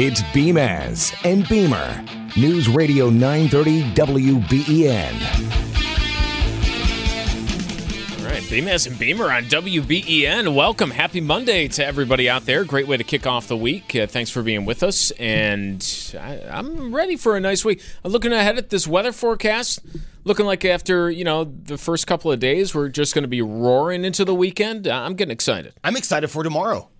It's Beamaz and Beamer. News Radio 930 WBEN. All right, Beamaz and Beamer on WBEN. Welcome. Happy Monday to everybody out there. Great way to kick off the week. Uh, thanks for being with us. And I, I'm ready for a nice week. I'm looking ahead at this weather forecast. Looking like after, you know, the first couple of days, we're just going to be roaring into the weekend. Uh, I'm getting excited. I'm excited for tomorrow.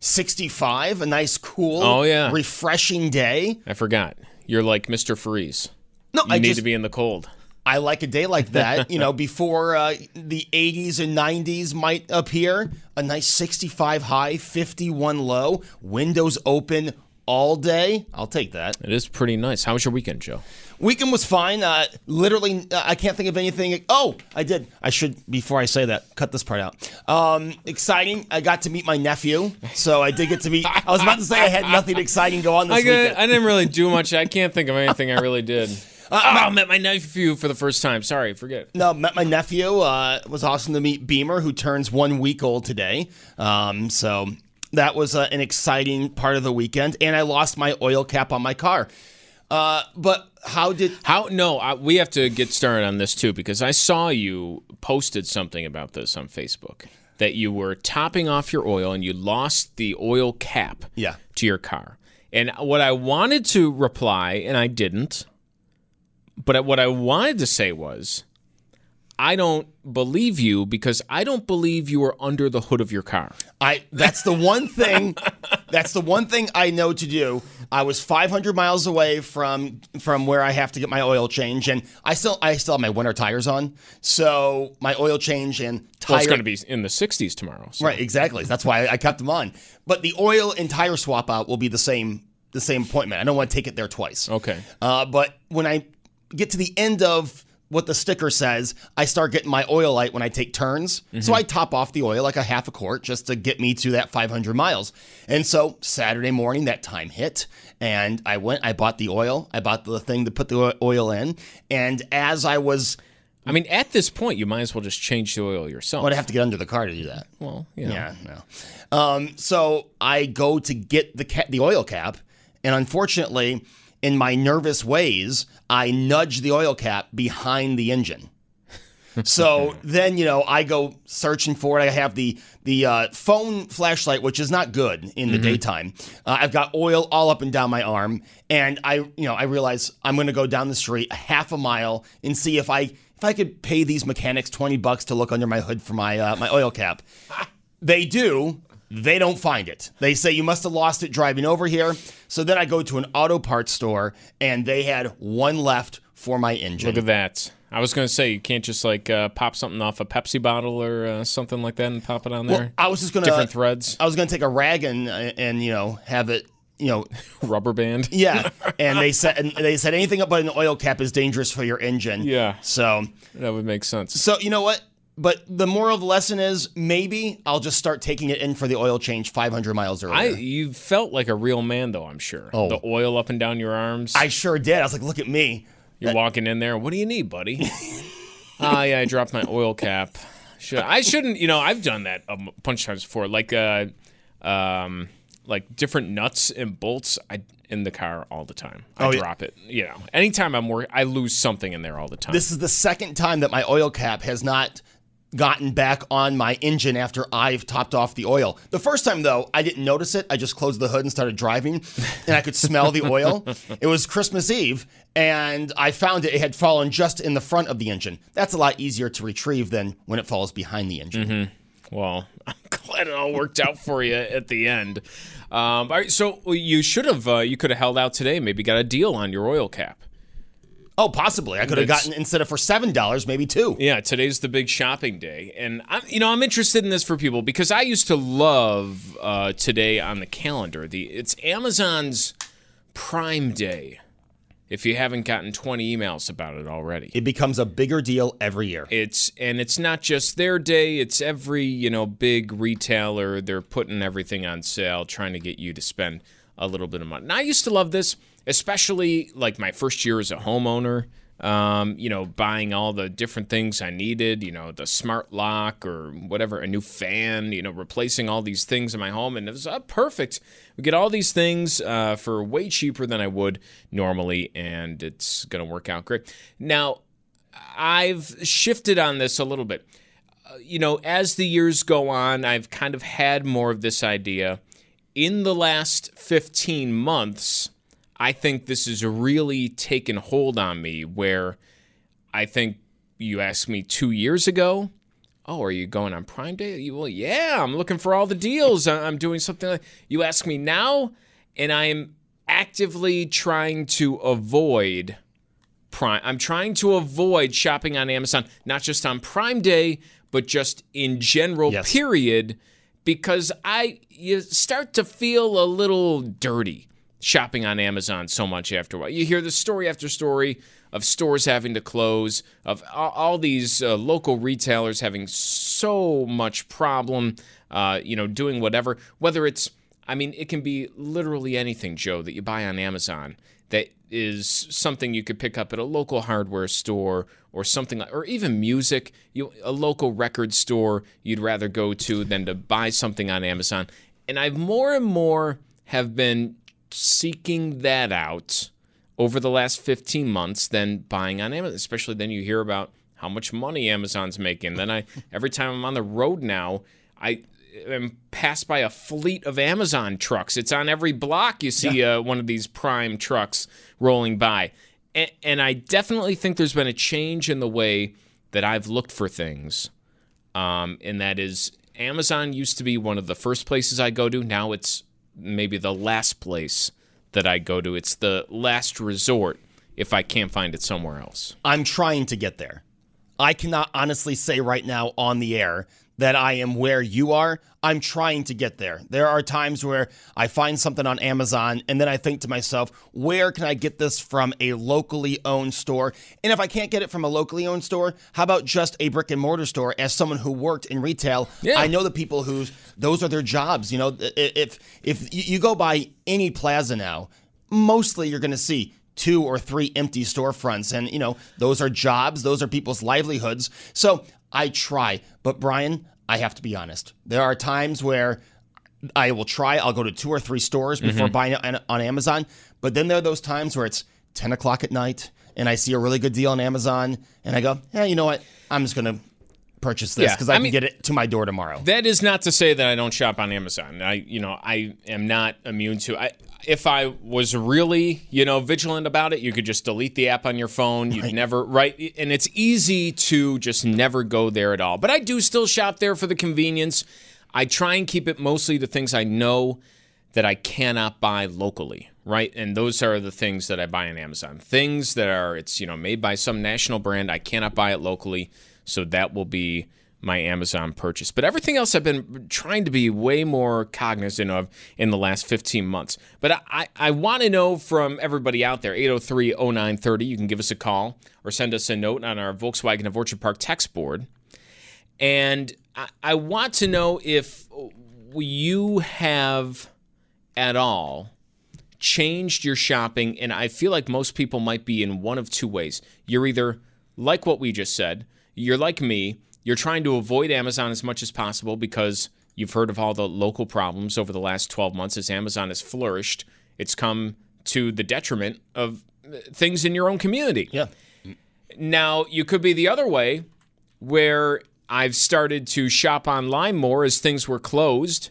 65, a nice, cool, Oh, yeah. refreshing day. I forgot. You're like Mr. Freeze. No, You I need just to be in the cold. I like a day like that. you know, before uh, the 80s and 90s might appear, a nice 65 high, 51 low, windows open all day. I'll take that. It is pretty nice. How was your weekend, Joe? Weekend was fine. Uh, literally, uh, I can't think of anything. Oh, I did. I should, before I say that, cut this part out. Um, exciting. I got to meet my nephew. So I did get to meet. I was about to say I had nothing exciting go on this I, weekend. I didn't really do much. I can't think of anything I really did. Uh, oh, I met my nephew for the first time. Sorry, forget. No, met my nephew. Uh, it was awesome to meet Beamer, who turns one week old today. Um, so that was uh, an exciting part of the weekend. And I lost my oil cap on my car. Uh, but how did How? No, I, we have to get started on this too because I saw you posted something about this on Facebook that you were topping off your oil and you lost the oil cap Yeah. to your car. And what I wanted to reply, and I didn't, but what I wanted to say was, I don't believe you because I don't believe you are under the hood of your car. I that's the one thing that's the one thing I know to do. I was 500 miles away from from where I have to get my oil change and I still I still have my winter tires on. So my oil change and tire Well, it's going to be in the 60s tomorrow. so- Right, exactly. That's why I kept them on. But the oil and tire swap out will be the same the same appointment. I don't want to take it there twice. Okay. Uh, but when I get to the end of what the sticker says, I start getting my oil light when I take turns. So I top off the oil like a half a quart just to get me to that 500 miles. And so Saturday morning, that time hit, and I went, I bought the oil, I bought the thing to put the oil in. And as I was, I mean, at this point, you might as well just change the oil yourself. well, I have to get under the car to do that. Well, you know. Yeah, no. Um, so I go to get the ca- the oil cap, and unfortunately, in my nervous ways, I nudge the oil cap behind the engine. So then, you know, I go searching for it. I have the the uh, phone flashlight, which is not good in the daytime. Uh, I've got oil all up and down my arm, and I, you know, I realize I'm going to go down the street a half a mile and see if I if I could pay these mechanics twenty bucks to look under my hood for my uh, my oil cap. They do. They don't find it. They say you must have lost it driving over here. So then I go to an auto parts store, and they had one left for my engine. Look at that. I was going to say, you can't just like uh, pop something off a Pepsi bottle or uh, something like that and pop it on there. Well, I was just gonna Different threads, I was gonna take a rag and and you know have it you know rubber band. yeah. and they said and they said anything up but an oil cap is dangerous for your engine. Yeah. So That would make sense. so you know what. But the moral of the lesson is maybe I'll just start taking it in for the oil change 500 miles earlier. I you felt like a real man though. I'm sure. Oh. The oil up and down your arms. I sure did. I was like, look at me. You're walking in there. What do you need, buddy? Ah, yeah, I dropped my oil cap. Should I shouldn't? You know, I've done that a bunch of times before. Like, uh, um, like different nuts and bolts. I in the car all the time. I Oh, yeah. drop it. You know, anytime I'm working, I lose something in there all the time. This is the second time that my oil cap has not gotten back on my engine after I've topped off the oil. The first time though, I didn't notice it. I just closed the hood and started driving, and I could smell the oil. It was Christmas Eve, and I found it. It had fallen just in the front of the engine. That's a lot easier to retrieve than when it falls behind the engine. Well, I'm glad it all worked out for you at the end. Um, all right, so you should have, uh, you could have held out today. Maybe got a deal on your oil cap. Oh, possibly. I could have gotten instead of for seven dollars, maybe two. Yeah, today's the big shopping day, and I'm, you know, I'm interested in this for people because I used to love uh, today on the calendar. The it's Amazon's Prime Day. If you haven't gotten 20 emails about it already, It becomes a bigger deal every year. it's and it's not just their day. It's every you know big retailer. They're putting everything on sale, trying to get you to spend a little bit of money. And I used to love this, especially like my first year as a homeowner. Um, you know, buying all the different things I needed. You know, the smart lock or whatever, a new fan. You know, replacing all these things in my home, and it was uh, perfect. We get all these things uh, for way cheaper than I would normally, and it's gonna work out great. Now, I've shifted on this a little bit. Uh, you know, as the years go on, I've kind of had more of this idea. In the last 15 months, I think this has really taken hold on me where I think you asked me two years ago, Oh, are you going on Prime Day? You, well, yeah, I'm looking for all the deals. I- I'm doing something like you ask me now, and I'm actively trying to avoid Prime. I'm trying to avoid shopping on Amazon, not just on Prime Day, but just in general, Yes. period, because I you start to feel a little dirty shopping on Amazon so much after a while. You hear the story after story of stores having to close, of all, these uh, local retailers having so much problem, uh, you know, doing whatever, whether it's I mean, it can be literally anything, Joe, that you buy on Amazon that is something you could pick up at a local hardware store or something or even music, you a local record store you'd rather go to than to buy something on Amazon. And I've more and more have been seeking that out over the last 15 months than buying on Amazon, especially then you hear about how much money Amazon's making. Then I every time I'm on the road now, I am passed by a fleet of Amazon trucks. It's on every block you see uh, one of these prime trucks rolling by. And, and I definitely think there's been a change in the way that I've looked for things. Um, and that is Amazon used to be one of the first places I go to. Now it's maybe the last place that I go to. It's the last resort if I can't find it somewhere else. I'm trying to get there. I cannot honestly say right now on the air that I am where you are. I'm trying to get there. There are times where I find something on Amazon and then I think to myself, where can I get this from a locally owned store? And if I can't get it from a locally owned store, how about just a brick and mortar store? As someone who worked in retail, Yeah. I know the people whose those are their jobs. You know, if if you you go by any plaza now, mostly you're going to see two or three empty storefronts and you know those are jobs those are people's livelihoods so i try. But brian i have to be honest. There are times where i will try. I'll go to two or three stores mm-hmm. before buying it on, on amazon. But then there are those times where it's 10 o'clock at night and i see a really good deal on amazon and i go yeah you know what? I'm just going to purchase this Yeah, because I, I can mean- get it to my door tomorrow. That is not to say that I don't shop on Amazon. I, you know, I am not immune to. I, if I was really, you know, vigilant about it, you could just delete the app on your phone. You'd never, right? And it's easy to just never go there at all. But I do still shop there for the convenience. I try and keep it mostly to things I know that I cannot buy locally, right? And those are the things that I buy on Amazon. Things that are it's, you know, made by some national brand, I cannot buy it locally, so that will be my Amazon purchase. But everything else I've been trying to be way more cognizant of in the last 15 months. But I, I, want to know from everybody out there, 803-0930, you can give us a call or send us a note on our Volkswagen of Orchard Park text board. And I, I want to know if you have at all changed your shopping. And I feel like most people might be in one of two ways. You're either like what we just said, you're like me, you're trying to avoid Amazon as much as possible because you've heard of all the local problems over the last 12 months as Amazon has flourished. It's come to the detriment of uh, things in your own community. yeah Now, you could be the other way where I've started to shop online more as things were closed.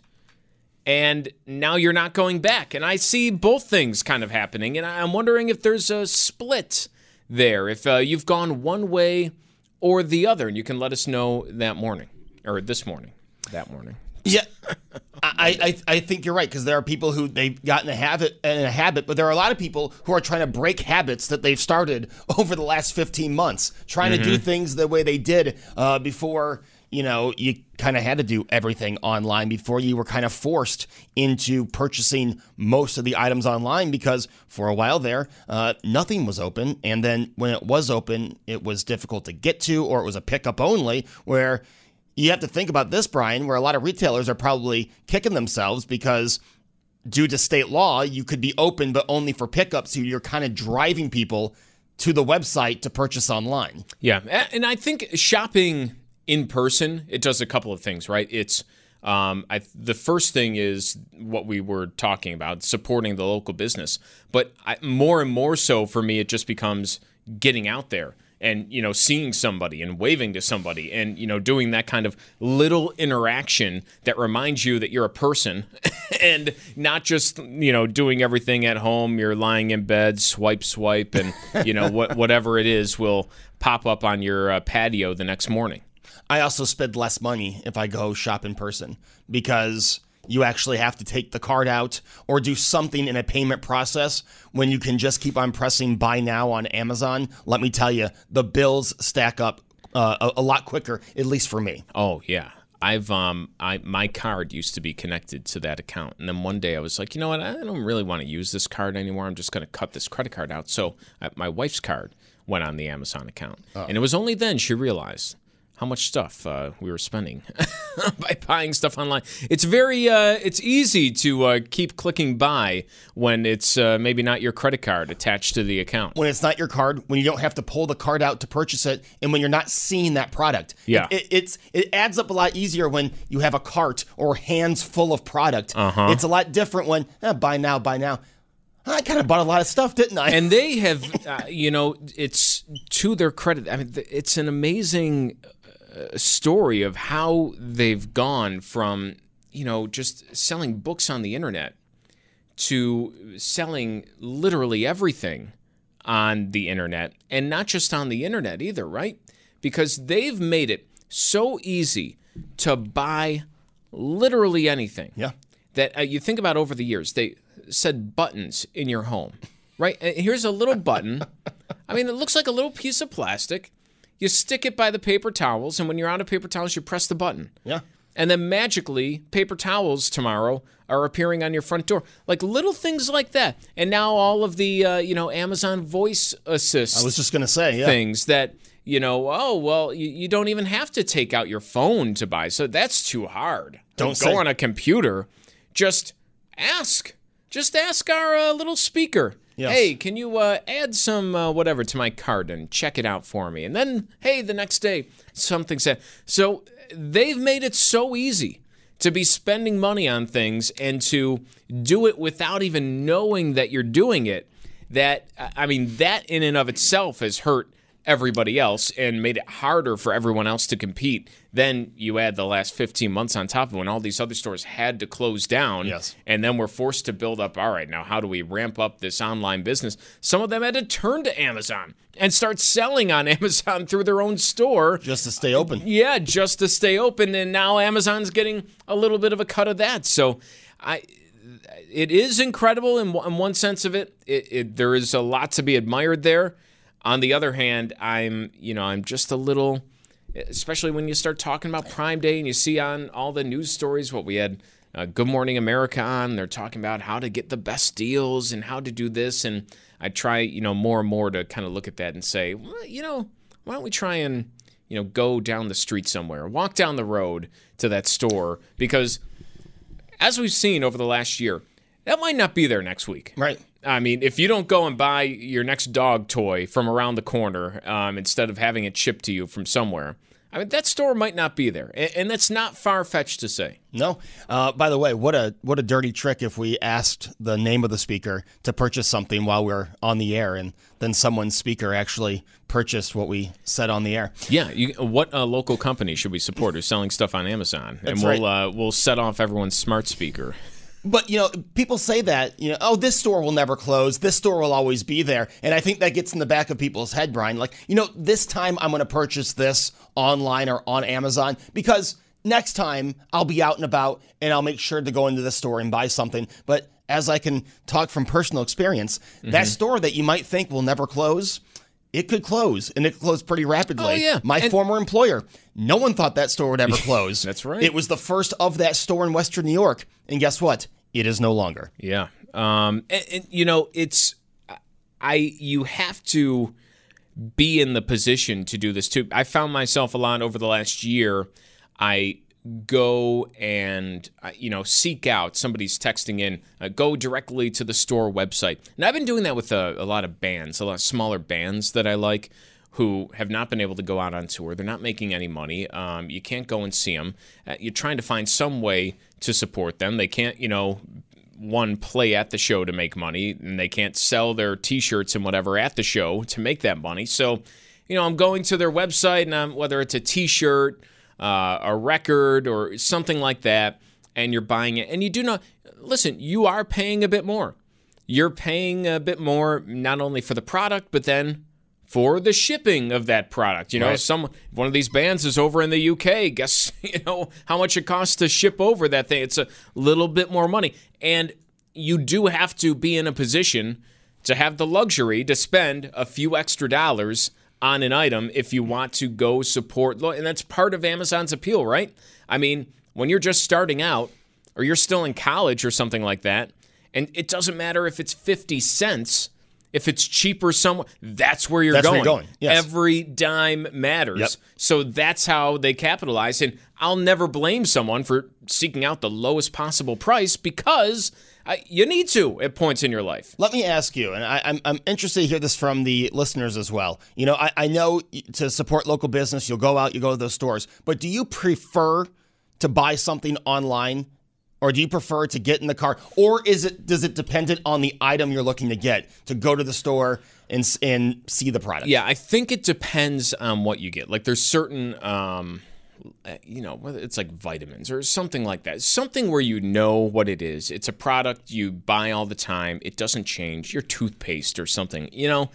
And now you're not going back. And I see both things kind of happening. And I'm wondering if there's a split there, if uh, you've gone one way or the other. And you can let us know that morning or this morning, that morning. Yeah, I, I I think you're right because there are people who they've gotten a habit in a habit, but there are a lot of people who are trying to break habits that they've started over the last 15 months, trying to do things the way they did uh, before. You know, you kind of had to do everything online before you were kind of forced into purchasing most of the items online because for a while there, uh, nothing was open. And then when it was open, it was difficult to get to or it was a pickup only where you have to think about this, Brian, where a lot of retailers are probably kicking themselves because due to state law, you could be open but only for pickup. So you're kind of driving people to the website to purchase online. Yeah, and I think shopping in person it does a couple of things, right? It's um, I, the first thing is what we were talking about, supporting the local business. But I, more and more so for me, it just becomes getting out there and you know seeing somebody and waving to somebody and you know doing that kind of little interaction that reminds you that you're a person and not just you know doing everything at home you're lying in bed swipe swipe and you know what whatever it is will pop up on your uh, patio the next morning I also spend less money if I go shop in person because you actually have to take the card out or do something in a payment process when you can just keep on pressing buy now on Amazon. Let me tell you, the bills stack up uh, a, a lot quicker, at least for me. Oh yeah. I've um I my card used to be connected to that account. And then one day I was like, you know what? I don't really want to use this card anymore. I'm just going to cut this credit card out. So I, my wife's card went on the Amazon account. And it was only then she realized how much stuff uh, we were spending by buying stuff online. It's very uh, it's easy to uh, keep clicking buy when it's uh, maybe not your credit card attached to the account. when it's not your card, when you don't have to pull the card out to purchase it, and when you're not seeing that product. Yeah. It, it- it's it adds up a lot easier when you have a cart or hands full of product. Uh-huh. It's a lot different when eh, buy now, buy now. I kind of bought a lot of stuff, didn't I? and they have uh, you know it's to their credit i mean it's an amazing uh, story of how they've gone from you know just selling books on the internet to selling literally everything on the internet and not just on the internet either right because they've made it so easy to buy literally anything yeah. that uh, you think about over the years. They said buttons in your home, right? And here's a little button. I mean, it looks like a little piece of plastic. You stick it by the paper towels, and when you're out of paper towels, you press the button. Yeah. And then magically, paper towels tomorrow are appearing on your front door, like little things like that. And now all of the uh, you know Amazon Voice Assist I was just gonna say, yeah. things that you know. Oh well, you, you don't even have to take out your phone to buy, so that's too hard. Don't go say- on a computer. Just ask. Just ask our uh, little speaker. Yes. Hey, can you uh, add some uh, whatever to my cart and check it out for me? And then, hey, the next day something said. So they've made it so easy to be spending money on things and to do it without even knowing that you're doing it. That I mean, that in and of itself has hurt everybody else and made it harder for everyone else to compete. Then you add the last 15 months on top of when all these other stores had to close down. Yes. And then we're forced to build up, all right, now how do we ramp up this online business? Some of them had to turn to Amazon and start selling on Amazon through their own store. Just to stay open. Yeah, just to stay open. And now Amazon's getting a little bit of a cut of that. So I it is incredible in, one- in one sense of it. It, it. There is a lot to be admired there. On the other hand, I'm you know I'm just a little, especially when you start talking about Prime Day and you see on all the news stories what we had. Uh, Good Morning America on. They're talking about how to get the best deals and how to do this. And I try, you know, more and more to kind of look at that and say, well, you know, why don't we try and, you know, go down the street somewhere, walk down the road to that store because as we've seen over the last year, that might not be there next week. Right. I mean, if you don't go and buy your next dog toy from around the corner um, instead of having it shipped to you from somewhere, I mean, that store might not be there, and, and that's not far fetched to say. No. Uh, by the way, what a what a dirty trick if we asked the name of the speaker to purchase something while we're on the air, and then someone's speaker actually purchased what we said on the air. Yeah, you, what uh, local company should we support who's selling stuff on Amazon? That's and we'll right. uh, we'll set off everyone's smart speaker. But you know, people say that you know, oh, this store will never close. This store will always be there, and I think that gets in the back of people's head, Brian. Like, you know, this time I'm going to purchase this online or on Amazon because next time I'll be out and about, and I'll make sure to go into the store and buy something. But as I can talk from personal experience, that mm-hmm. store that you might think will never close. It could close, and it could close pretty rapidly. Oh, yeah. My And- former employer, no one thought that store would ever close. That's right. It was the first of that store in Western New York, and guess what? It is no longer. Yeah. Um, and, and, you know, it's I you have to be in the position to do this too. I found myself a lot over the last year. I go and uh, you know seek out somebody's texting in uh, go directly to the store website. And i've been doing that with a, a lot of bands a lot of smaller bands that i like who have not been able to go out on tour. They're not making any money. Um, you can't go and see them uh, you're trying to find some way to support them. They can't you know one play at the show to make money and they can't sell their t-shirts and whatever at the show to make that money. So you know i'm going to their website and I'm, whether it's a t-shirt uh, a record or something like that and you're buying it and you do not listen you are paying a bit more. You're paying a bit more not only for the product but then for the shipping of that product. You know Right. some one of these bands is over in the UK guess you know how much it costs to ship over that thing? It's a little bit more money. And you do have to be in a position to have the luxury to spend a few extra dollars on an item if you want to go support and that's part of Amazon's appeal right I mean when you're just starting out or you're still in college or something like that and it doesn't matter if it's 50 cents if it's cheaper somewhere that's where you're That's where going you're going, yes. every dime matters Yep. so that's how they capitalize and I'll never blame someone for seeking out the lowest possible price because uh, you need to at points in your life Let me ask you, and I, I'm, I'm interested to hear this from the listeners as well. You know, I, I know to support local business, you'll go out, you go to those stores, but do you prefer to buy something online? Or do you prefer to get in the car, or is it does it dependent on the item you're looking to get to go to the store and and see the product? Yeah, I think it depends on what you get. Like there's certain um Uh, you know, whether it's like vitamins or something like that. Something where you know what it is. It's a product you buy all the time. It doesn't change. Your toothpaste or something. You know,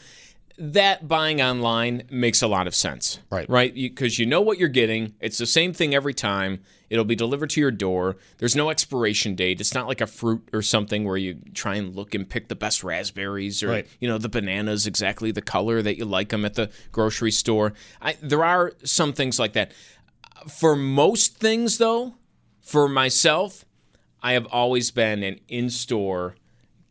that buying online makes a lot of sense. Right. Right? Because you, know what you're getting. It's the same thing every time. It'll be delivered to your door. There's no expiration date. It's not like a fruit or something where you try and look and pick the best raspberries or Right. you know the bananas exactly the color that you like them at the grocery store. I, there are some things like that. For most things, though, for myself, I have always been an in-store,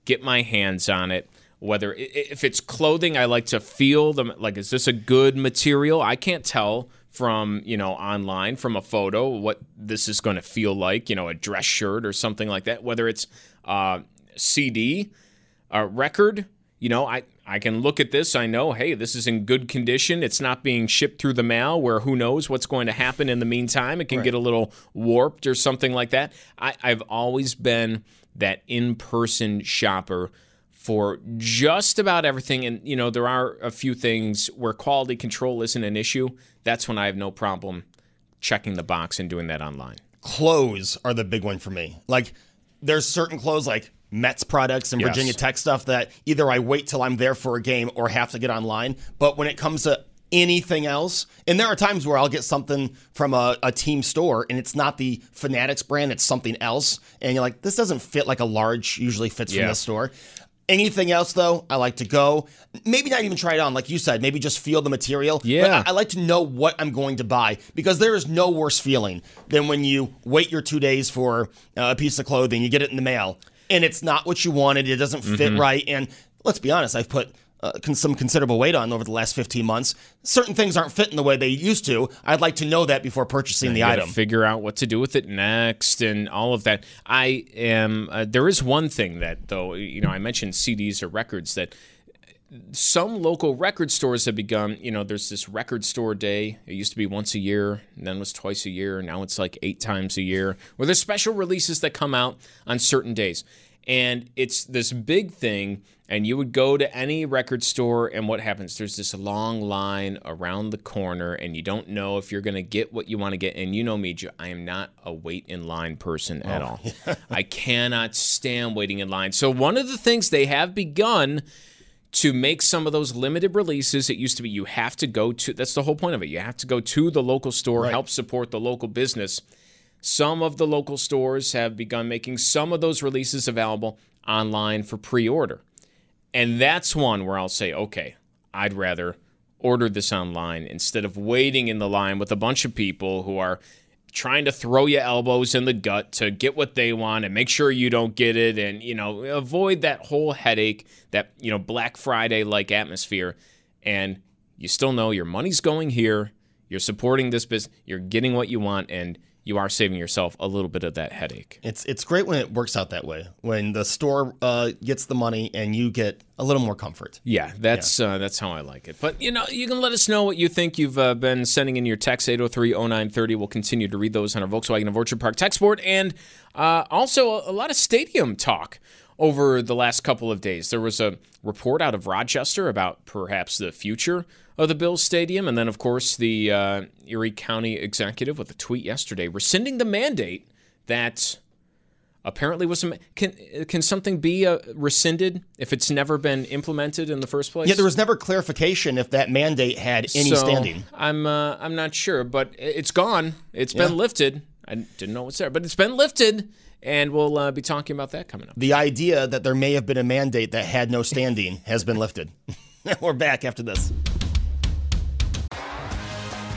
get my hands on it. Whether if it's clothing, I like to feel them. Like, is this a good material? I can't tell from you know online from a photo what this is going to feel like. You know, a dress shirt or something like that. Whether it's uh, CD, a record, you know, I I can look at this. I know, hey, this is in good condition. It's not being shipped through the mail, where who knows what's going to happen in the meantime. It can get a little warped or something like that. I, I've always been that in-person shopper for just about everything. And you know, there are a few things where quality control isn't an issue. That's when I have no problem checking the box and doing that online. clothes are the big one for me. Like there's certain clothes like Mets products and Yes. Virginia Tech stuff that either I wait till I'm there for a game or have to get online. But when it comes to anything else, and there are times where I'll get something from a, a team store and it's not the Fanatics brand, it's something else. And you're like, this doesn't fit like a large usually fits from Yeah. this store. Anything else though, I like to go. Maybe not even try it on, like you said. Maybe just feel the material. Yeah. I, I like to know what I'm going to buy because there is no worse feeling than when you wait your two days for uh, a piece of clothing, you get it in the mail, and it's not what you wanted. It doesn't fit Mm-hmm. right. And let's be honest, I've put uh, con- some considerable weight on over the last 15 months. Certain things aren't fitting the way they used to. I'd like to know that before purchasing the item. Figure out what to do with it next and all of that. I am. Uh, there is one thing that though you know I mentioned CDs or records that some local record stores have begun, you know, there's this record store day. It used to be once a year, and then it was twice a year. Now it's like eight times a year, where there's special releases that come out on certain days. And it's this big thing, and you would go to any record store, and what happens? There's this long line around the corner, and you don't know if you're going to get what you want to get. And you know me, I am not a wait in line person at oh. all. I cannot stand waiting in line. So, one of the things they have begun to make some of those limited releases. It used to be you have to go to, that's the whole point of it. You have to go to the local store, Right. help support the local business. Some of the local stores have begun making some of those releases available online for pre order. And that's one where I'll say, okay, I'd rather order this online instead of waiting in the line with a bunch of people who are trying to throw your elbows in the gut to get what they want and make sure you don't get it and you know avoid that whole headache that you know black friday like atmosphere. And you still know your money's going here. You're supporting this business you're getting what you want and you are saving yourself a little bit of that headache It's it's great when it works out that way. When the store uh, gets the money and you get a little more comfort. Yeah, that's Uh, that's how I like it. But you know, you can let us know what you think. You've uh, been sending in your text 803-0930. We'll continue to read those on our Volkswagen of Orchard Park text board, and uh, also a lot of stadium talk over the last couple of days. There was a report out of Rochester about perhaps the future of the Bills Stadium, and then of course the uh, Erie County executive with a tweet yesterday rescinding the mandate that apparently was some can can something be uh, rescinded if it's never been implemented in the first place? Yeah, there was never clarification if that mandate had any So, standing. I'm uh, I'm not sure, but it's gone. It's been lifted. I didn't know what's there, but it's been lifted, and we'll uh, be talking about that coming up. The idea that there may have been a mandate that had no standing has been lifted. We're back after this.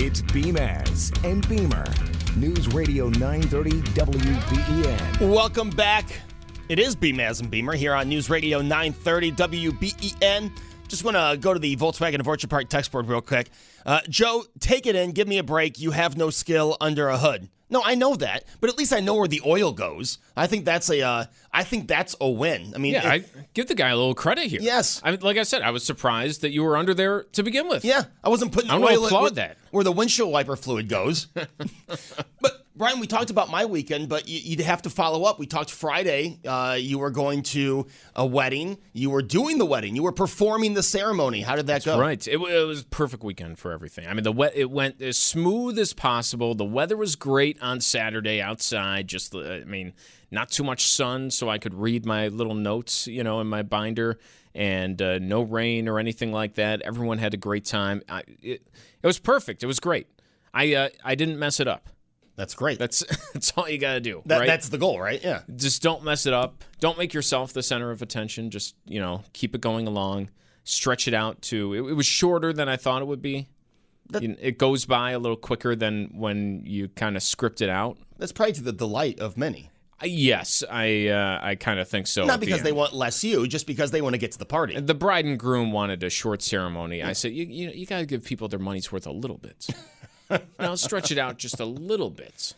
It's Beamaz and Beamer. News Radio 930 WBEN. Welcome back. It is Beamaz and Beamer here on News Radio 930 WBEN. Just want to go to the Volkswagen of Orchard Park text board real quick. Uh, Joe, take it in. Give me a break. You have no skill under a hood. No, I know that, but at least I know where the oil goes. I think that's a, uh, I think that's a win. I mean, Yeah, it- I give the guy a little credit here. Yes. I mean, like I said, I was surprised that you were under there to begin with. Yeah, I wasn't putting I'm gonna oil in applaud where, that. where the windshield wiper fluid goes. but Brian, we talked about my weekend, but you, you'd have to follow up. We talked Friday. Uh, you were going to a wedding. You were doing the wedding. You were performing the ceremony. How did that go? Right. It, it was a perfect weekend for everything. I mean, the wet it went as smooth as possible. The weather was great on Saturday outside. Just, I mean, not too much sun, so I could read my little notes, you know, in my binder, and uh, no rain or anything like that. Everyone had a great time. I, it, it was perfect. It was great. I uh, I didn't mess it up. That's great. That's that's all you got to do. That, right? That's the goal, right? Yeah. just don't mess it up. Don't make yourself the center of attention. Just you know, keep it going along. Stretch it out to. It, it was shorter than I thought it would be. You know, it goes by a little quicker than when you kind of script it out. That's probably to the delight of many. Uh, Yes, I uh, I kind of think so. Not at the because they want less you, just because they want to get to the party. The bride and groom wanted a short ceremony. I said, you you, you got to give people their money's worth a little bit. now stretch it out just a little bit.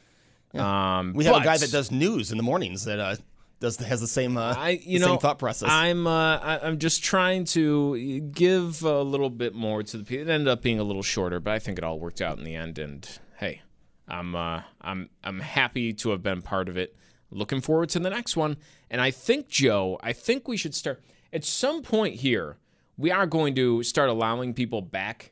Um, We have a guy that does news in the mornings that uh, does has the same uh, I you know same thought process. I'm uh, I, I'm just trying to give a little bit more to the people. It ended up being a little shorter, but I think it all worked out in the end. And hey, I'm uh, I'm I'm happy to have been part of it. Looking forward to the next one. And I think Joe, I think we should start at some point here. We are going to start allowing people back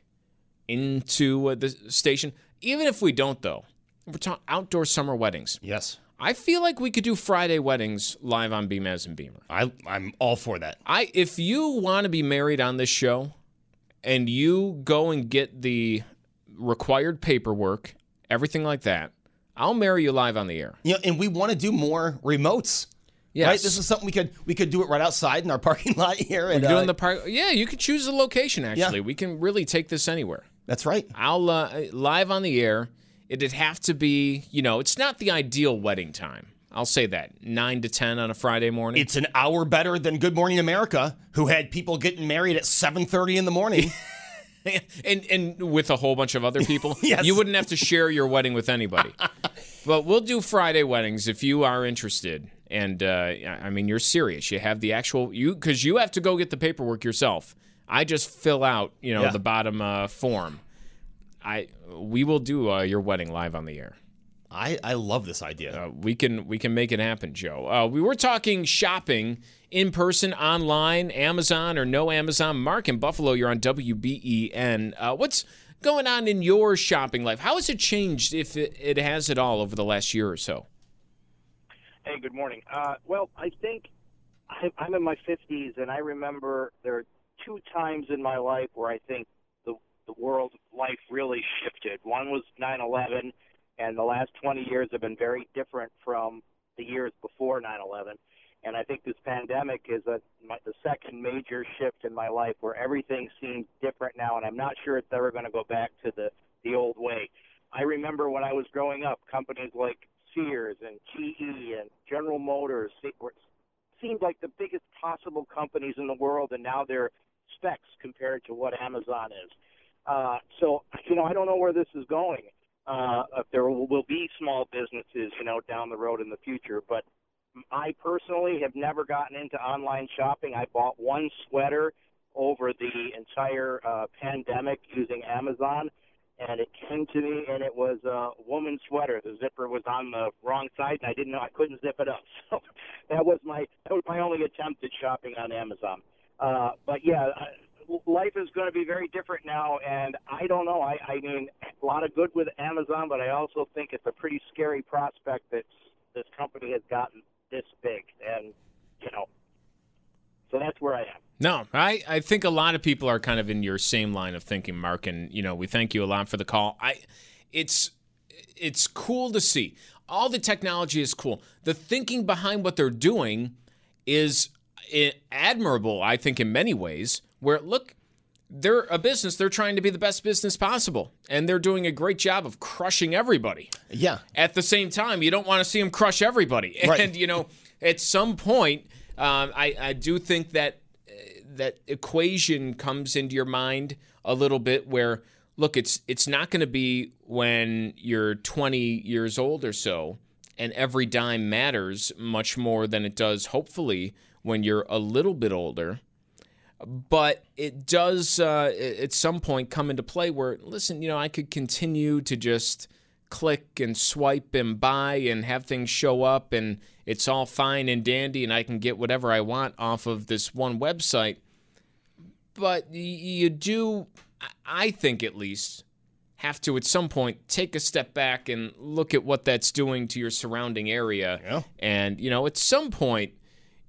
into uh, the station, even if we don't though. We're talking outdoor summer weddings. yes, I feel like we could do Friday weddings live on BMAS and Beamer. I I'm all for that. I if you want to be married on this show and you go and get the required paperwork, everything like that, I'll marry you live on the air. You know, and we want to do more remotes. Yes. Right? This is something we could we could do it right outside in our parking lot here. And, We're doing uh, the park. Yeah, you could choose the location. Actually, we can really take this anywhere. That's right. I'll uh, live on the air. It'd have to be, you know, it's not the ideal wedding time. I'll say that nine to ten on a Friday morning. It's an hour better than Good Morning America, who had people getting married at 7:30 in the morning. and and with a whole bunch of other people. Yes. You wouldn't have to share your wedding with anybody. but we'll do Friday weddings if you are interested. And uh, I mean, you're serious. You have the actual you because you have to go get the paperwork yourself. I just fill out, you know, Yeah. the bottom uh, form. I we will do uh, your wedding live on the air. I I love this idea. Uh, we can we can make it happen, Joe. Uh, we were talking shopping in person, online, Amazon or no Amazon. Mark in Buffalo, you're on WBEN. Uh, what's going on in your shopping life? How has it changed, if it, it has at all, over the last year or so? Hey, good morning. Uh, well, I think I, I'm in my 50s, and I remember there are two times in my life where I think the the world life really shifted. One was 9/11, and the last 20 years have been very different from the years before 9/11. And I think this pandemic is a, my, the second major shift in my life where everything seems different now, and I'm not sure it's ever going to go back to the the old way. I remember when I was growing up, companies like Sears and GE and General Motors seemed like the biggest possible companies in the world, and now they're specks compared to what Amazon is. Uh, so, you know, I don't know where this is going. Uh, if there will, be small businesses, you know, down the road in the future, but I personally have never gotten into online shopping. I bought one sweater over the entire uh, pandemic using Amazon, and it came to me, and it was a woman's sweater. The zipper was on the wrong side, and I didn't know I couldn't zip it up. So that was my that was my only attempt at shopping on Amazon. Uh, but yeah, life is going to be very different now, and I don't know. I, I mean, a lot of good with Amazon, but I also think it's a pretty scary prospect that this company has gotten this big, and you know, so that's where I am. No, I, I think a lot of people are kind of in your same line of thinking, Mark, and you know we thank you a lot for the call. I, it's it's cool to see. All the technology is cool. The thinking behind what they're doing is admirable, I think, in many ways. Where look, they're a business. They're trying to be the best business possible, and they're doing a great job of crushing everybody. Yeah. At the same time, you don't want to see them crush everybody. Right. And you know, at some point, um, I, I do think that uh, that equation comes into your mind a little bit. Where look, it's it's not going to be when you're 20 years old or so, and every dime matters much more than it does. Hopefully, when you're a little bit older but it does uh, at some point come into play where listen you know i could continue to just click and swipe and buy and have things show up and it's all fine and dandy and i can get whatever i want off of this one website but you do i think at least have to at some point take a step back and look at what that's doing to your surrounding area Yeah. and you know at some point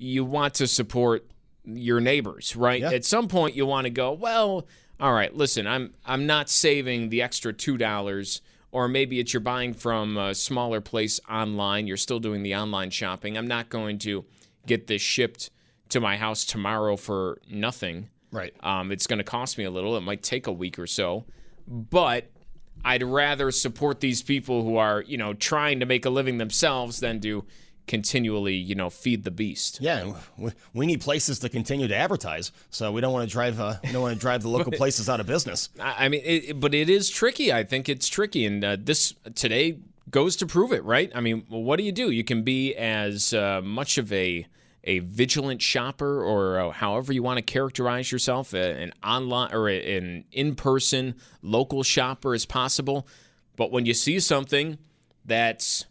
you want to support your neighbors, right? Yeah. At some point you want to go, well, all right, listen, I'm I'm not saving the extra $2 or maybe it's you're buying from a smaller place online, you're still doing the online shopping. I'm not going to get this shipped to my house tomorrow for nothing. Right. Um, it's going to cost me a little. It might take a week or so. but I'd rather support these people who are, you know, trying to make a living themselves than to continually, you know, feed the beast. Yeah, we, we need places to continue to advertise, so we don't want to drive uh, we don't want to drive the local places out of business. I I mean, it, but it is tricky. I think it's tricky, and uh, this today goes to prove it, right? I mean, what do you do? You can be as uh, much of a a vigilant shopper, or uh, however you want to characterize yourself, uh, an online or a- an in-person local shopper as possible. But when you see something that's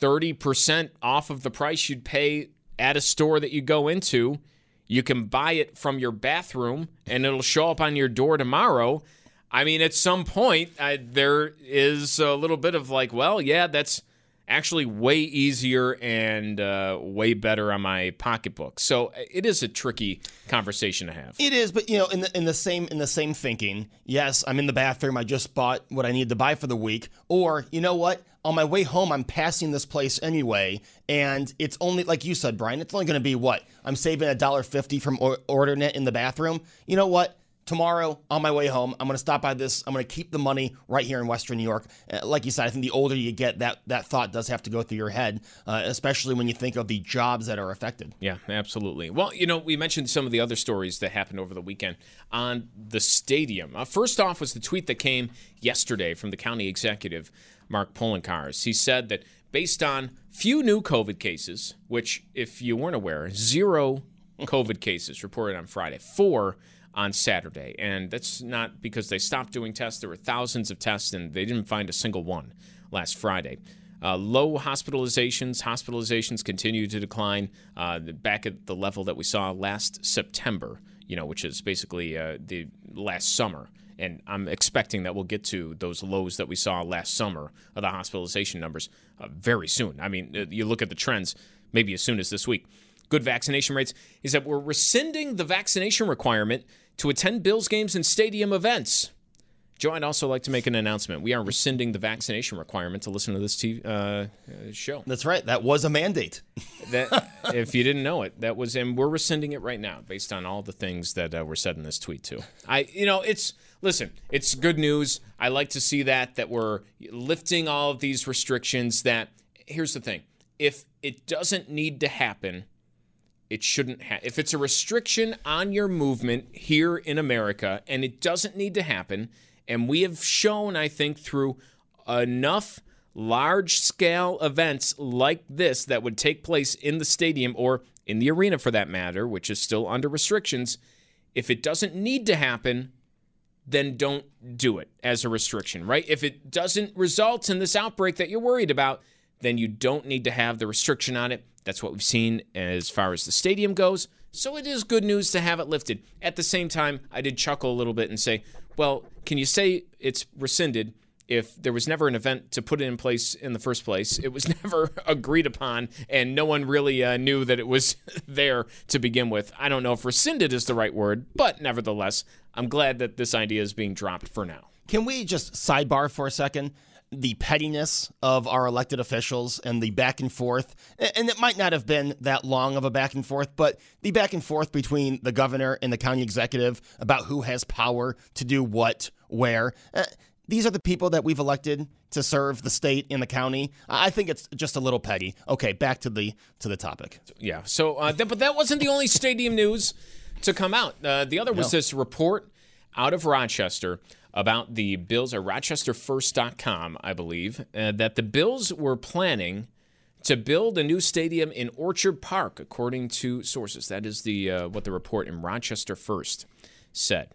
30% off of the price you'd pay at a store that you go into. You can buy it from your bathroom and it'll show up on your door tomorrow. I mean, at some point, uh, there is a little bit of like, well, yeah, that's actually way easier and uh, way better on my pocketbook. So uh, it is a tricky conversation to have. It is, but you know, in the in the same in the same thinking, yes, I'm in the bathroom. I just bought what I needed to buy for the week, or you know what? On my way home, I'm passing this place anyway, and it's only like you said, Brian. It's only going to be what I'm saving a dollar fifty from or- ordering it in the bathroom. You know what? Tomorrow, on my way home, I'm going to stop by this. I'm going to keep the money right here in Western New York. Uh, like you said, I think the older you get, that that thought does have to go through your head, uh, especially when you think of the jobs that are affected. Yeah, absolutely. Well, you know, we mentioned some of the other stories that happened over the weekend on the stadium. Uh, first off was the tweet that came yesterday from the county executive, Mark Poloncarz. He said that based on few new COVID cases, which, if you weren't aware, zero COVID cases reported on Friday, four on Saturday. And that's not because they stopped doing tests. There were thousands of tests, and they didn't find a single one last Friday. Uh, low hospitalizations. Hospitalizations continue to decline uh, back at the level that we saw last September, you know, which is basically uh, the last summer. And I'm expecting that we'll get to those lows that we saw last summer of the hospitalization numbers uh, very soon. I mean, uh, you look at the trends, maybe as soon as this week. Good vaccination rates is that we're rescinding the vaccination requirement to attend Bills games and stadium events. Joe, I'd also like to make an announcement. We are rescinding the vaccination requirement to listen to this TV, uh, uh, show. That's right. That was a mandate. That, if you didn't know it, that was, and we're rescinding it right now based on all the things that uh, were said in this tweet too. I, you know, it's listen, it's good news. I like to see that that we're lifting all of these restrictions. That here's the thing: if it doesn't need to happen, it shouldn't have. If it's a restriction on your movement here in America and it doesn't need to happen, and we have shown, I think, through enough large scale events like this that would take place in the stadium or in the arena for that matter, which is still under restrictions, if it doesn't need to happen, then don't do it as a restriction, right? If it doesn't result in this outbreak that you're worried about, then you don't need to have the restriction on it. That's what we've seen as far as the stadium goes. So it is good news to have it lifted. At the same time, I did chuckle a little bit and say, well, can you say it's rescinded if there was never an event to put it in place in the first place? It was never agreed upon, and no one really uh, knew that it was there to begin with. I don't know if rescinded is the right word, but nevertheless, I'm glad that this idea is being dropped for now. Can we just sidebar for a second? The pettiness of our elected officials and the back and forth, and it might not have been that long of a back and forth, but the back and forth between the governor and the county executive about who has power to do what, where. Uh, these are the people that we've elected to serve the state and the county. I think it's just a little petty. Okay, back to the to the topic. Yeah. So, uh, but that wasn't the only stadium news to come out. Uh, the other was No. this report out of Rochester about the Bills, or RochesterFirst.com, I believe, uh, that the Bills were planning to build a new stadium in Orchard Park, according to sources. That is the uh, what the report in Rochester First said.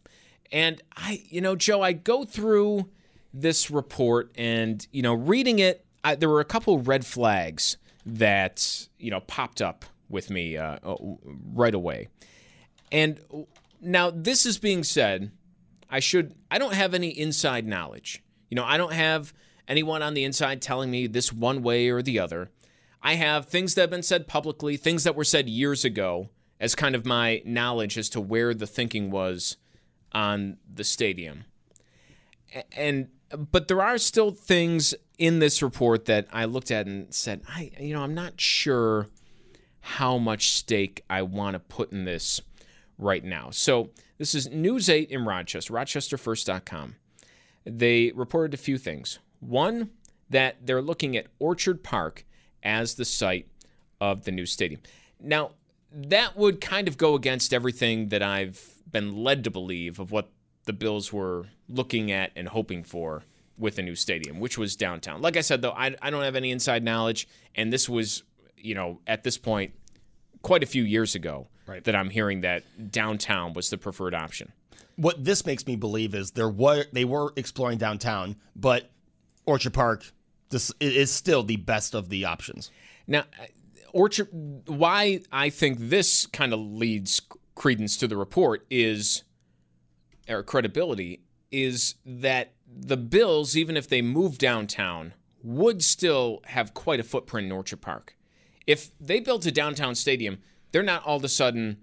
And I, you know, Joe, I go through this report and you know, reading it, I, there were a couple red flags that you know popped up with me uh, uh, right away. And now this is being said, I should I don't have any inside knowledge. You know, I don't have anyone on the inside telling me this one way or the other. I have things that have been said publicly, things that were said years ago as kind of my knowledge as to where the thinking was on the stadium. And but there are still things in this report that I looked at and said, I you know, I'm not sure how much stake I want to put in this right now. So this is News 8 in Rochester, rochesterfirst.com. they reported a few things. One, that they're looking at Orchard Park as the site of the new stadium. Now, that would kind of go against everything that I've been led to believe of what the Bills were looking at and hoping for with the new stadium, which was downtown. Like I said, though, I, I don't have any inside knowledge, and this was, you know, at this point, quite a few years ago Right. that I'm hearing that downtown was the preferred option. What this makes me believe is there were they were exploring downtown, but Orchard Park this is still the best of the options. Now, uh, Orchard, why I think this kind of leads credence to the report is, or credibility, is that the Bills, even if they move downtown, would still have quite a footprint in Orchard Park. If they built a downtown stadium, they're not all of a sudden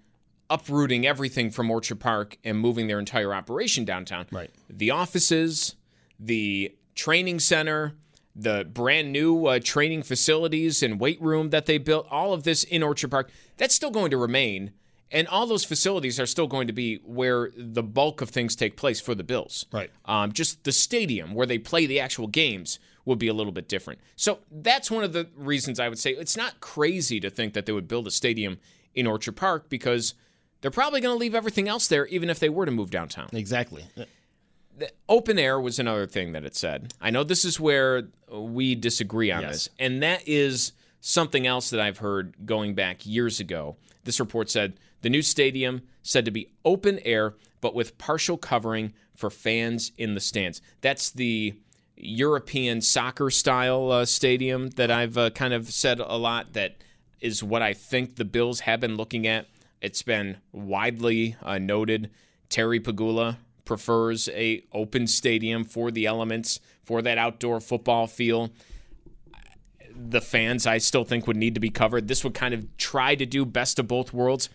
uprooting everything from Orchard Park and moving their entire operation downtown. Right. The offices, the training center, the brand new uh, training facilities and weight room that they built, all of this in Orchard Park, that's still going to remain. And all those facilities are still going to be where the bulk of things take place for the Bills. Right. Um, just the stadium where they play the actual games would be a little bit different. So that's one of the reasons I would say it's not crazy to think that they would build a stadium in Orchard Park because they're probably going to leave everything else there, even if they were to move downtown. Exactly. The open air was another thing that it said. I know this is where we disagree on Yes. this, and that is something else that I've heard going back years ago. This report said the new stadium said to be open air, but with partial covering for fans in the stands. That's the European soccer style uh, stadium that I've uh, kind of said a lot. That is what I think the Bills have been looking at. It's been widely uh, noted. Terry Pegula prefers a open stadium for the elements for that outdoor football feel. The fans, I still think, would need to be covered. This would kind of try to do best of both worlds.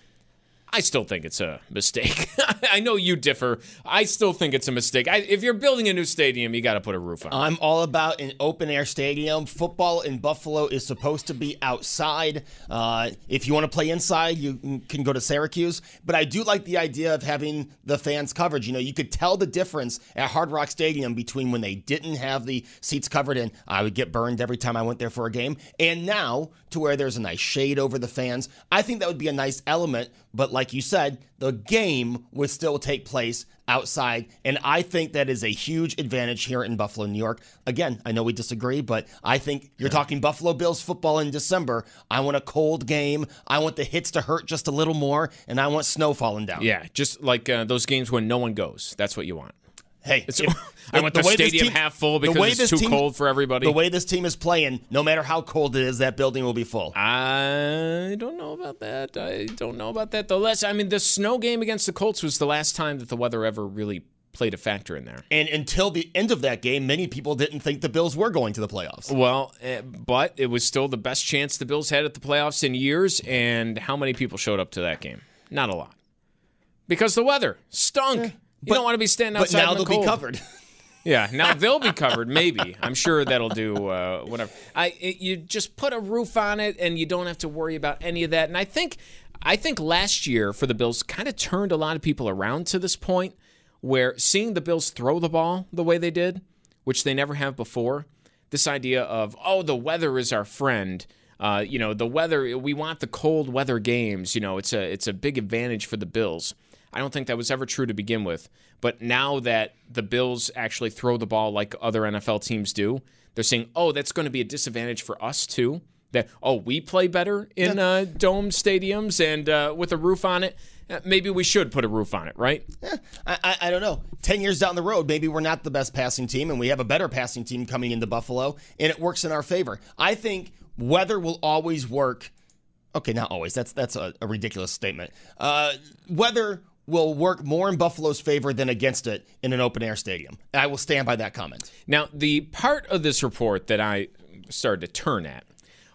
I still think it's a mistake. I know you differ. I still think it's a mistake. I, if you're building a new stadium, you got to put a roof on. I'm all about an open air stadium. Football in Buffalo is supposed to be outside. Uh, if you want to play inside, you can go to Syracuse. But I do like the idea of having the fans coverage. You know, you could tell the difference at Hard Rock Stadium between when they didn't have the seats covered and I would get burned every time I went there for a game, and now to where there's a nice shade over the fans. I think that would be a nice element. But like you said, the game would still take place outside. And I think that is a huge advantage here in Buffalo, New York. Again, I know we disagree, but I think you're talking Buffalo Bills football in December. I want a cold game. I want the hits to hurt just a little more, and I want snow falling down. Yeah, just like uh, those games when no one goes. That's what you want. Hey, It's- if- I want the, way this stadium team- half full the because it's too team- cold for everybody. The way this team is playing, no matter how cold it is, that building will be full. I don't know about that. I don't know about that. The last, I mean, the snow game against the Colts was the last time that the weather ever really played a factor in there. And until the end of that game, many people didn't think the Bills were going to the playoffs. Well, eh, but it was still the best chance the Bills had at the playoffs in years. And how many people showed up to that game? Not a lot, because the weather stunk. You but- don't want to be standing But outside. now in the they'll be cold. covered. Yeah, now they'll be covered. Maybe I'm sure that'll do uh, whatever. I it, you just put a roof on it, and you don't have to worry about any of that. And I think I think last year for the Bills kind of turned a lot of people around to this point where seeing the Bills throw the ball the way they did, which they never have before. This idea of oh, the weather is our friend. Uh, you know, the weather. We want the cold weather games. You know, it's a it's a big advantage for the Bills. I don't think that was ever true to begin with. But now that the Bills actually throw the ball like other NFL teams do, they're saying, oh, that's going to be a disadvantage for us too. That, oh, we play better in uh, dome stadiums and uh, with a roof on it. Uh, Maybe we should put a roof on it, right? I, I, I don't know. Ten years down the road, maybe we're not the best passing team, and we have a better passing team coming into Buffalo, and it works in our favor. I think weather will always work. Okay, not always. That's that's a, a ridiculous statement. Uh, weather will work more in Buffalo's favor than against it in an open air stadium. I will stand by that comment. Now, the part of this report that I started to turn at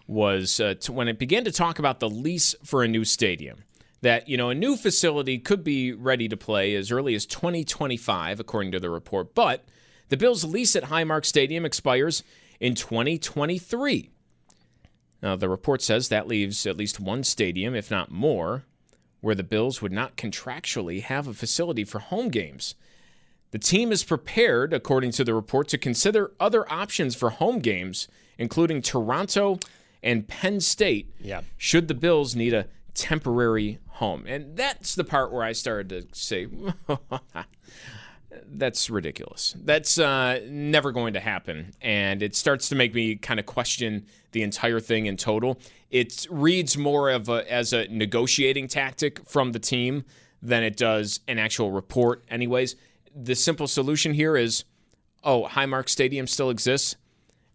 was uh, when it began to talk about the lease for a new stadium. That, you know, a new facility could be ready to play as early as 2025, according to the report. But the Bills' lease at Highmark Stadium expires in 2023. Now, the report says that leaves at least one stadium, if not more, where the Bills would not contractually have a facility for home games. The team is prepared, according to the report, to consider other options for home games, including Toronto and Penn State, Yeah. should the Bills need a temporary home. And that's the part where I started to say, that's ridiculous. That's uh, never going to happen. And it starts to make me kind of question the entire thing in total. It reads more of a, as a negotiating tactic from the team than it does an actual report, anyways. The simple solution here is oh, Highmark Stadium still exists.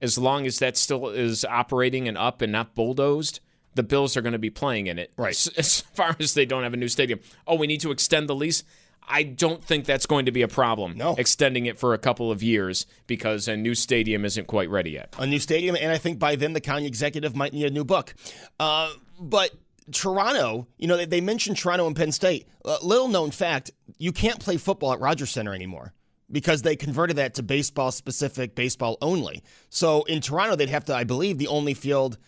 As long as that still is operating and up and not bulldozed, the Bills are going to be playing in it. Right. S- As far as they don't have a new stadium. Oh, we need to extend the lease. I don't think that's going to be a problem. No. Extending it for a couple of years because a new stadium isn't quite ready yet. a new stadium, and I think by then the county executive might need a new book. Uh, but Toronto, you know, they, they mentioned Toronto and Penn State. Uh, little known fact: you can't play football at Rogers Center anymore because they converted that to baseball specific, baseball only. So in Toronto, they'd have to, I believe, the only field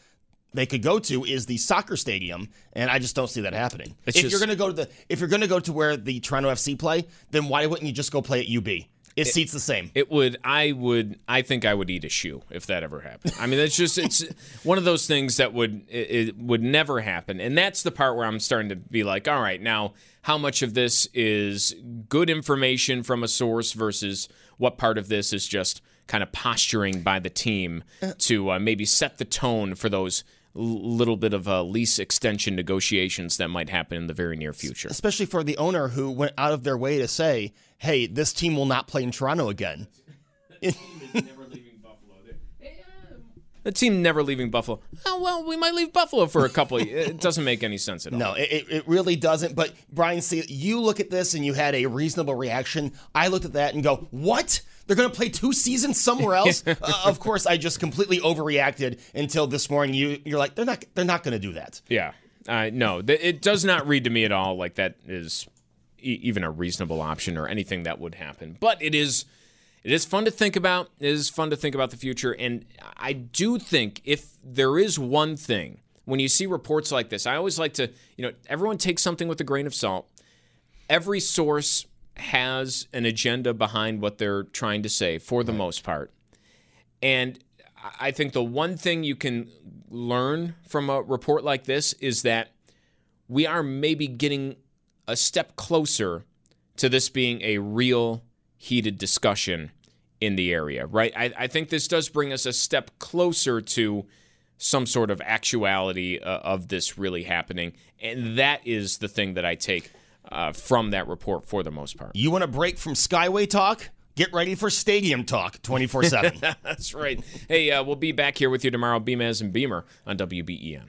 they could go to is the soccer stadium, and I just don't see that happening. It's if just- you're going to go to the, if you're going to go to where the Toronto FC play, then why wouldn't you just go play at UB? It, seats the same. It would. I would. I think I would eat a shoe if that ever happened. I mean, it's just. It's one of those things that would. It, it would never happen, and that's the part where I'm starting to be like, all right, now how much of this is good information from a source versus what part of this is just kind of posturing by the team to uh, maybe set the tone for those little bit of uh, lease extension negotiations that might happen in the very near future. especially for the owner who went out of their way to say, "Hey, this team will not play in Toronto again." The team never leaving Buffalo. Oh well, we might leave Buffalo for a couple. Of, it doesn't make any sense at all. No, it, it- it really doesn't. But Brian, see, you look at this and you had a reasonable reaction. I looked at that and go, "What? They're going to play two seasons somewhere else?" uh, of course, I just completely overreacted until this morning. You, you're like, "They're not. They're not going to do that." Yeah. Uh, no, th- it does not read to me at all like that is e- even a reasonable option or anything that would happen. But it is it is fun to think about. It is fun to think about the future and I do think if there is one thing when you see reports like this, I always like to, you know, everyone takes something with a grain of salt. Every source has an agenda behind what they're trying to say for the most part. And I think the one thing you can learn from a report like this is that we are maybe getting a step closer to this being a real heated discussion in the area, right? I, I think this does bring us a step closer to some sort of actuality uh, of this really happening. And that is the thing that I take uh, from that report for the most part. You want a break from Skyway talk? Get ready for Stadium talk 24 7. That's right. Hey, uh, we'll be back here with you tomorrow, Beamaz and Beamer on WBEN.